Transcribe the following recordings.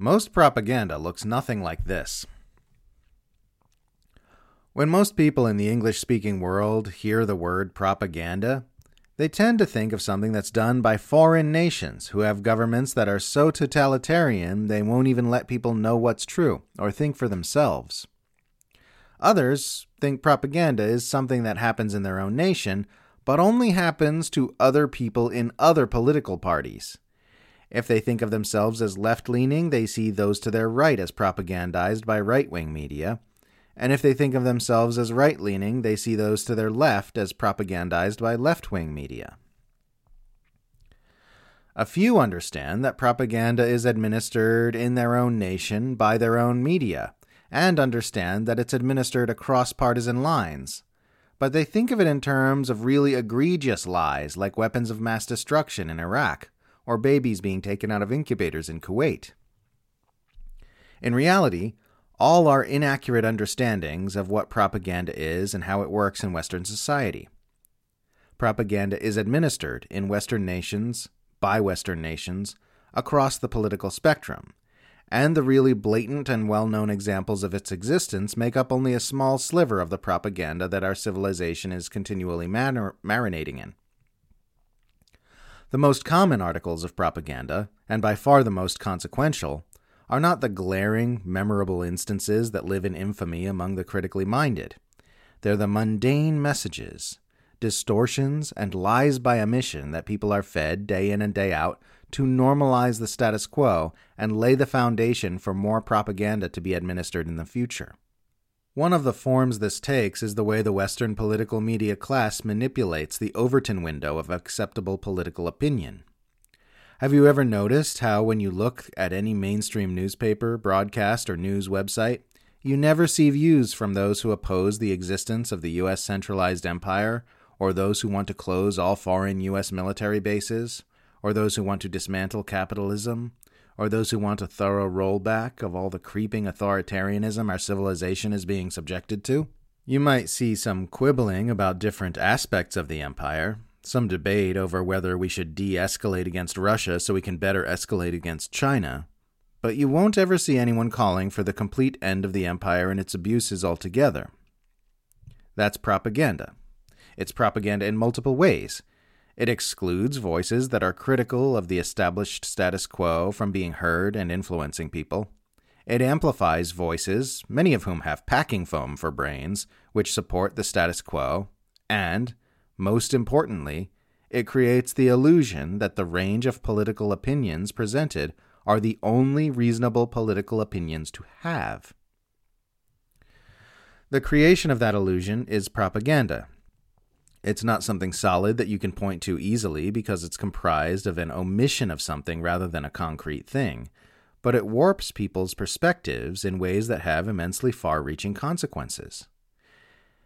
Most propaganda looks nothing like this. When most people in the English speaking world hear the word propaganda, they tend to think of something that's done by foreign nations who have governments that are so totalitarian they won't even let people know what's true or think for themselves. Others think propaganda is something that happens in their own nation, but only happens to other people in other political parties. If they think of themselves as left leaning, they see those to their right as propagandized by right wing media. And if they think of themselves as right leaning, they see those to their left as propagandized by left wing media. A few understand that propaganda is administered in their own nation by their own media, and understand that it's administered across partisan lines. But they think of it in terms of really egregious lies like weapons of mass destruction in Iraq or babies being taken out of incubators in Kuwait. In reality, all are inaccurate understandings of what propaganda is and how it works in Western society. Propaganda is administered in Western nations, by Western nations, across the political spectrum, and the really blatant and well known examples of its existence make up only a small sliver of the propaganda that our civilization is continually mar- marinating in. The most common articles of propaganda, and by far the most consequential, are not the glaring, memorable instances that live in infamy among the critically minded. They're the mundane messages, distortions, and lies by omission that people are fed day in and day out to normalize the status quo and lay the foundation for more propaganda to be administered in the future. One of the forms this takes is the way the Western political media class manipulates the Overton window of acceptable political opinion. Have you ever noticed how, when you look at any mainstream newspaper, broadcast, or news website, you never see views from those who oppose the existence of the U.S. centralized empire, or those who want to close all foreign U.S. military bases, or those who want to dismantle capitalism, or those who want a thorough rollback of all the creeping authoritarianism our civilization is being subjected to. You might see some quibbling about different aspects of the empire, some debate over whether we should de escalate against Russia so we can better escalate against China, but you won't ever see anyone calling for the complete end of the empire and its abuses altogether. That's propaganda. It's propaganda in multiple ways. It excludes voices that are critical of the established status quo from being heard and influencing people. It amplifies voices, many of whom have packing foam for brains, which support the status quo. And, most importantly, it creates the illusion that the range of political opinions presented are the only reasonable political opinions to have. The creation of that illusion is propaganda, it's not something solid that you can point to easily because it's comprised of an omission of something rather than a concrete thing, but it warps people's perspectives in ways that have immensely far reaching consequences.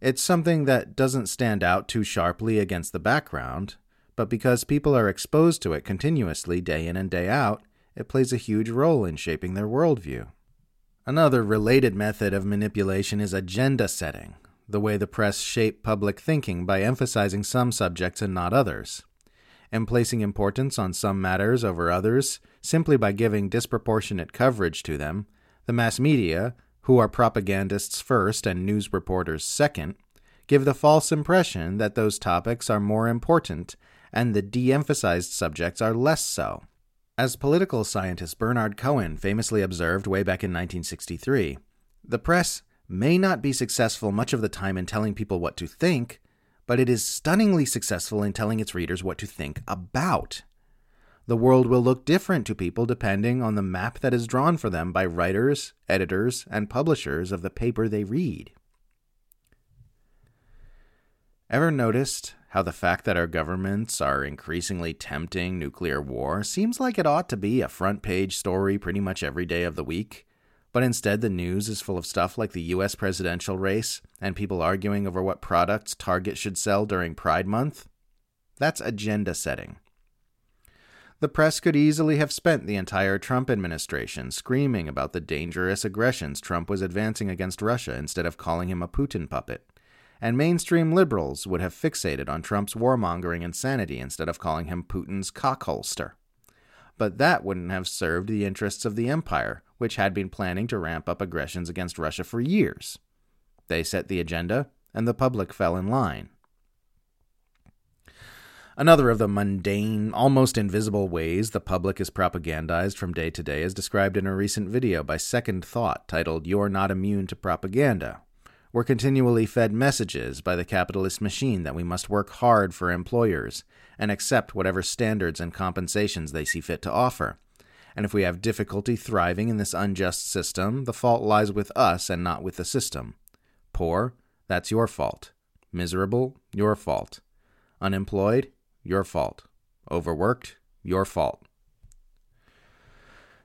It's something that doesn't stand out too sharply against the background, but because people are exposed to it continuously day in and day out, it plays a huge role in shaping their worldview. Another related method of manipulation is agenda setting, the way the press shape public thinking by emphasizing some subjects and not others, and placing importance on some matters over others simply by giving disproportionate coverage to them, the mass media, who are propagandists first and news reporters second, give the false impression that those topics are more important and the de emphasized subjects are less so. As political scientist Bernard Cohen famously observed way back in 1963, the press may not be successful much of the time in telling people what to think, but it is stunningly successful in telling its readers what to think about. The world will look different to people depending on the map that is drawn for them by writers, editors, and publishers of the paper they read. Ever noticed how the fact that our governments are increasingly tempting nuclear war seems like it ought to be a front page story pretty much every day of the week? But instead, the news is full of stuff like the US presidential race and people arguing over what products Target should sell during Pride Month. That's agenda setting. The press could easily have spent the entire Trump administration screaming about the dangerous aggressions Trump was advancing against Russia instead of calling him a Putin puppet. And mainstream liberals would have fixated on Trump's warmongering insanity instead of calling him Putin's cockholster. but that wouldn't have served the interests of the empire, which had been planning to ramp up aggressions against Russia for years. They set the agenda, and the public fell in line. Another of the mundane, almost invisible ways the public is propagandized from day to day is described in a recent video by Second Thought titled You're Not Immune to Propaganda. We're continually fed messages by the capitalist machine that we must work hard for employers and accept whatever standards and compensations they see fit to offer. And if we have difficulty thriving in this unjust system, the fault lies with us and not with the system. Poor, that's your fault. Miserable, your fault. Unemployed, your fault. Overworked, your fault.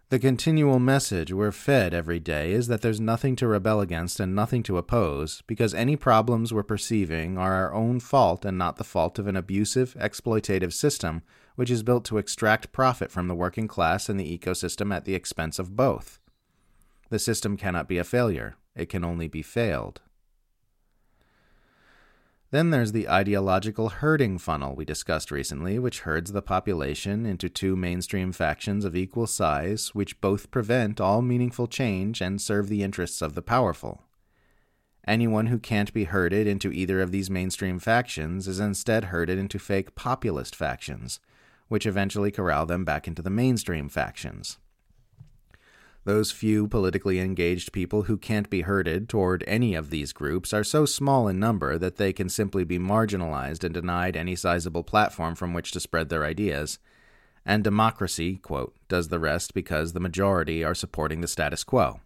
The continual message we're fed every day is that there's nothing to rebel against and nothing to oppose, because any problems we're perceiving are our own fault and not the fault of an abusive, exploitative system which is built to extract profit from the working class and the ecosystem at the expense of both. The system cannot be a failure, it can only be failed. Then there's the ideological herding funnel we discussed recently, which herds the population into two mainstream factions of equal size, which both prevent all meaningful change and serve the interests of the powerful. Anyone who can't be herded into either of these mainstream factions is instead herded into fake populist factions, which eventually corral them back into the mainstream factions. Those few politically engaged people who can't be herded toward any of these groups are so small in number that they can simply be marginalized and denied any sizable platform from which to spread their ideas. And democracy, quote, does the rest because the majority are supporting the status quo.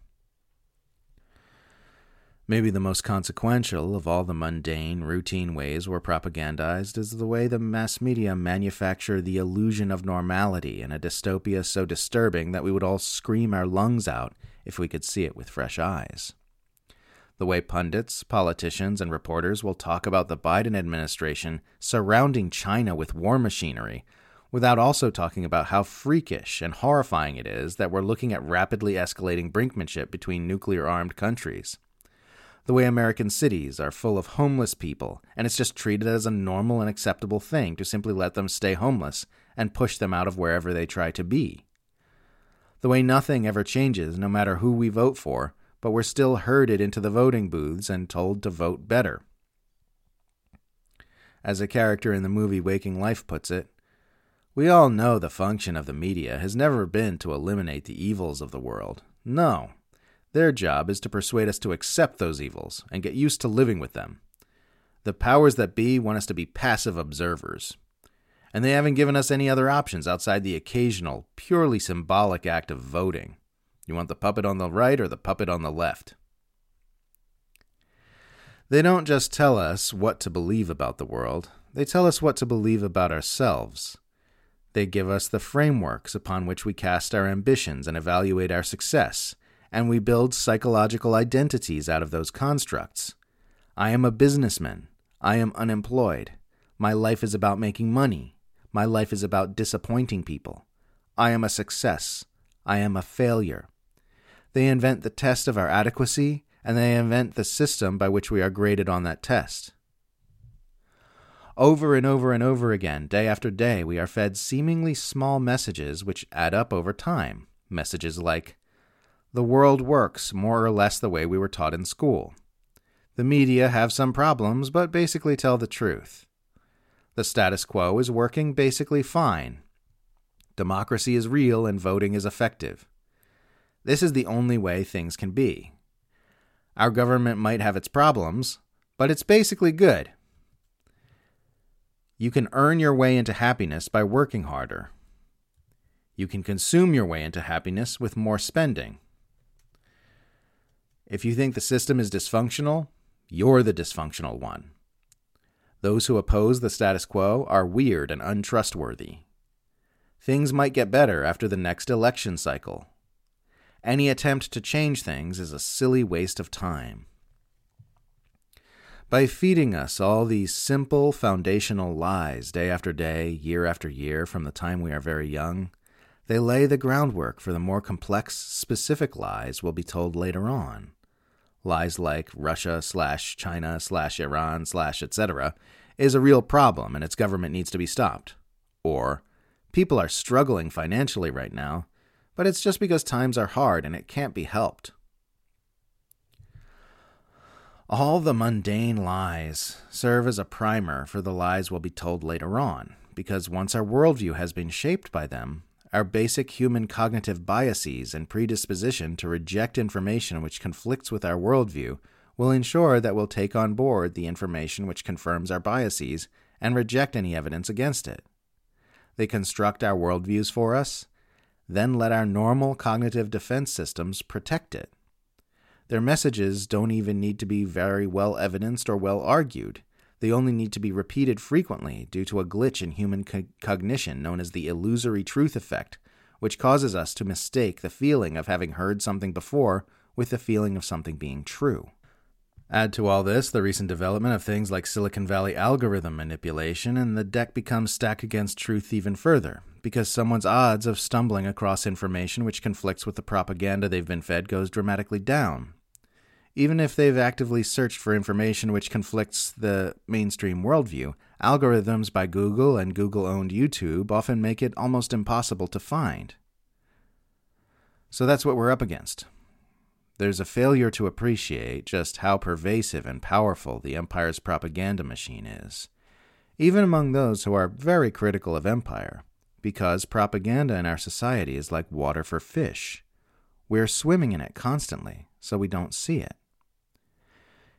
Maybe the most consequential of all the mundane, routine ways we're propagandized is the way the mass media manufacture the illusion of normality in a dystopia so disturbing that we would all scream our lungs out if we could see it with fresh eyes. The way pundits, politicians, and reporters will talk about the Biden administration surrounding China with war machinery without also talking about how freakish and horrifying it is that we're looking at rapidly escalating brinkmanship between nuclear armed countries the way American cities are full of homeless people, and it's just treated as a normal and acceptable thing to simply let them stay homeless and push them out of wherever they try to be. The way nothing ever changes, no matter who we vote for, but we're still herded into the voting booths and told to vote better. As a character in the movie Waking Life puts it, we all know the function of the media has never been to eliminate the evils of the world. No, their job is to persuade us to accept those evils and get used to living with them. The powers that be want us to be passive observers. And they haven't given us any other options outside the occasional, purely symbolic act of voting. You want the puppet on the right or the puppet on the left? They don't just tell us what to believe about the world, they tell us what to believe about ourselves. They give us the frameworks upon which we cast our ambitions and evaluate our success and we build psychological identities out of those constructs. I am a businessman. I am unemployed. My life is about making money. My life is about disappointing people. I am a success. I am a failure. They invent the test of our adequacy, and they invent the system by which we are graded on that test. Over and over and over again, day after day, we are fed seemingly small messages which add up over time. Messages like, the world works more or less the way we were taught in school. The media have some problems, but basically tell the truth. The status quo is working basically fine. Democracy is real and voting is effective. This is the only way things can be. Our government might have its problems, but it's basically good. You can earn your way into happiness by working harder. You can consume your way into happiness with more spending. If you think the system is dysfunctional, you're the dysfunctional one. Those who oppose the status quo are weird and untrustworthy. Things might get better after the next election cycle. Any attempt to change things is a silly waste of time. By feeding us all these simple foundational lies day after day, year after year, from the time we are very young, they lay the groundwork for the more complex, specific lies we'll be told later on. Lies like Russia slash China slash Iran slash etc. is a real problem and its government needs to be stopped. Or, People are struggling financially right now, but it's just because times are hard and it can't be helped. All the mundane lies serve as a primer for the lies we'll be told later on, because once our worldview has been shaped by them, our basic human cognitive biases and predisposition to reject information which conflicts with our worldview will ensure that we'll take on board the information which confirms our biases and reject any evidence against it. They construct our worldviews for us, then let our normal cognitive defense systems protect it. Their messages don't even need to be very well evidenced or well argued. They only need to be repeated frequently due to a glitch in human co- cognition known as the illusory truth effect, which causes us to mistake the feeling of having heard something before with the feeling of something being true. Add to all this the recent development of things like Silicon Valley algorithm manipulation, and the deck becomes stacked against truth even further, because someone's odds of stumbling across information which conflicts with the propaganda they've been fed goes dramatically down. Even if they've actively searched for information which conflicts the mainstream worldview, algorithms by Google and Google owned YouTube often make it almost impossible to find. So that's what we're up against there's a failure to appreciate just how pervasive and powerful the Empire's propaganda machine is, even among those who are very critical of Empire, because propaganda in our society is like water for fish. We're swimming in it constantly, so we don't see it.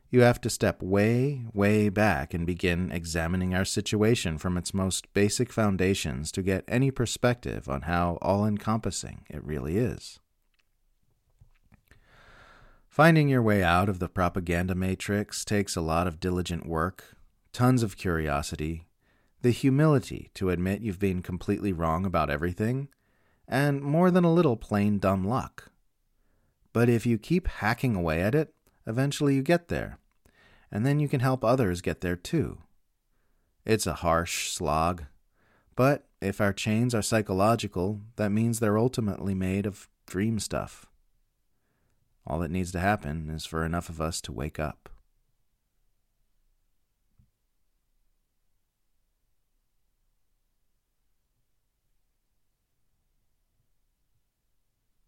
You have to step way, way back and begin examining our situation from its most basic foundations to get any perspective on how all encompassing it really is. Finding your way out of the propaganda matrix takes a lot of diligent work, tons of curiosity, the humility to admit you've been completely wrong about everything, and more than a little plain dumb luck. But if you keep hacking away at it, eventually you get there, and then you can help others get there too. It's a harsh slog, but if our chains are psychological, that means they're ultimately made of dream stuff. All that needs to happen is for enough of us to wake up.